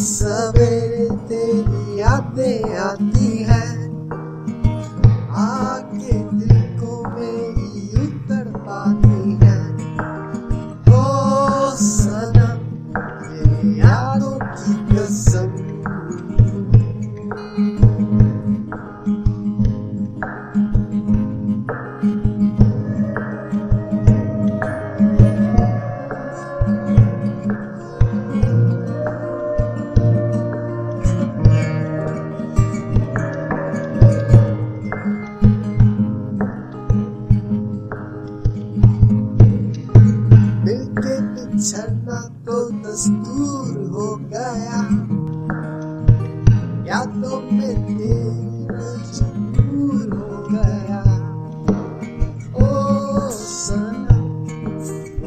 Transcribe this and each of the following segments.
सवेरे तेरी यादें आती है। आके दिल को मेरी उतर पाती है। ओ सनम, ये यादों की कसम। झरना तो दस्तूर हो गया। तो में मजबूर हो गया। ओ सना,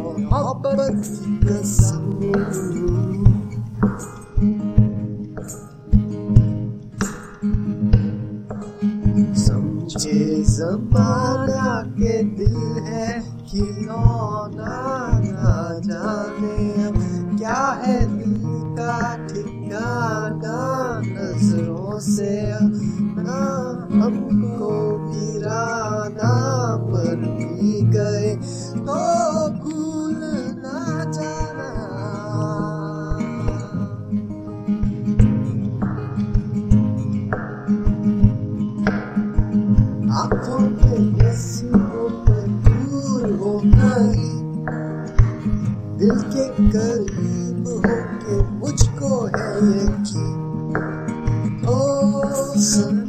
मोहब्बत समझे जमाना के दिल है खिलौना जाने। अब क्या है दिल का ठिकाना नज़रों से ना हमको वीराना पर भी गए? तो भूल ना जाना। आँखों के नसीबों पर दूर हो गई दिल के करीब होके मुझको है यकीन। ओ सन